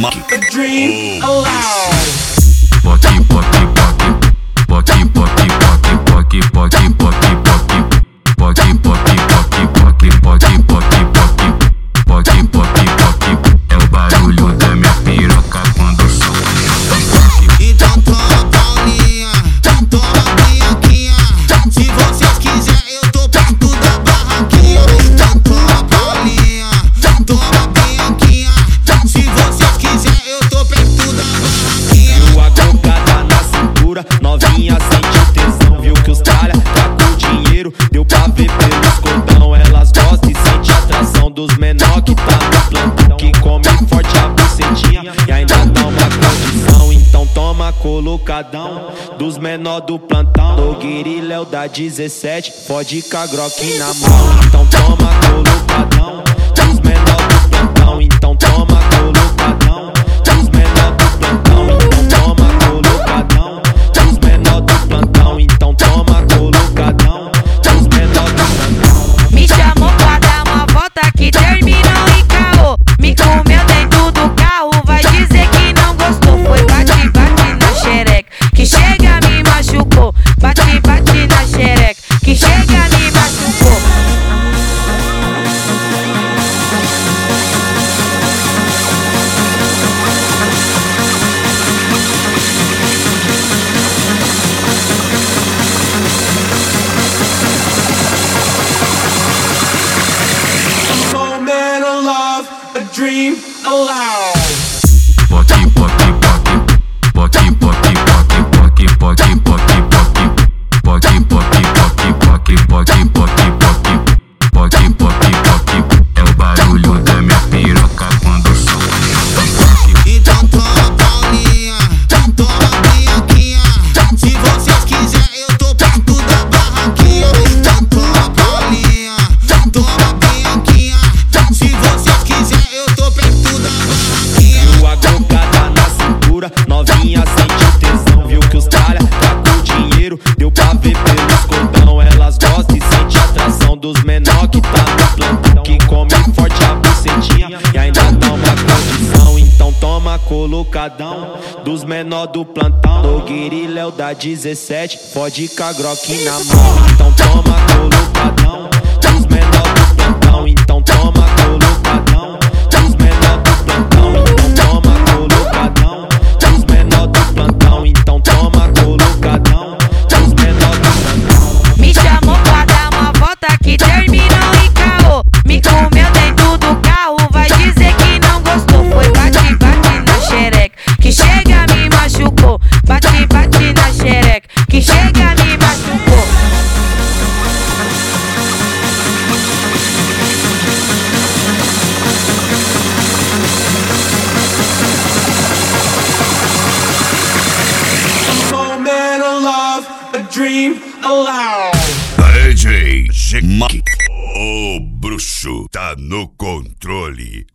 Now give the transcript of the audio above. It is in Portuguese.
Monkey. A dream oh. Cintura, novinha sente o tesão. Viu que os talha tá com dinheiro, deu pra ver pelos cordão. Elas gostam e sente atração dos menor que tá no plantão. Que come forte a bucetinha e ainda dá uma condição. Então toma colocadão dos menor do plantão. Nogueira e Léo da 17, pode com a Glock na mão. Então toma colocadão dos menor do plantão. Então toma colocadão A Bate, bate na xereca, que chega me machucou. Dream aloud. Bucky, bucky, bucky. Novinha sente tesão. Viu que os talha tá com dinheiro, deu pra ver pelos cordão. Elas gostam colocadão dos menor do plantão. E Léo da 17, pode Glock na mão. Então toma colocadão dos menor do plantão. Então chega me machucou. Bate, bate na xereca, que chega me machucou. Dream aloud. DJ G. O bruxo tá no controle.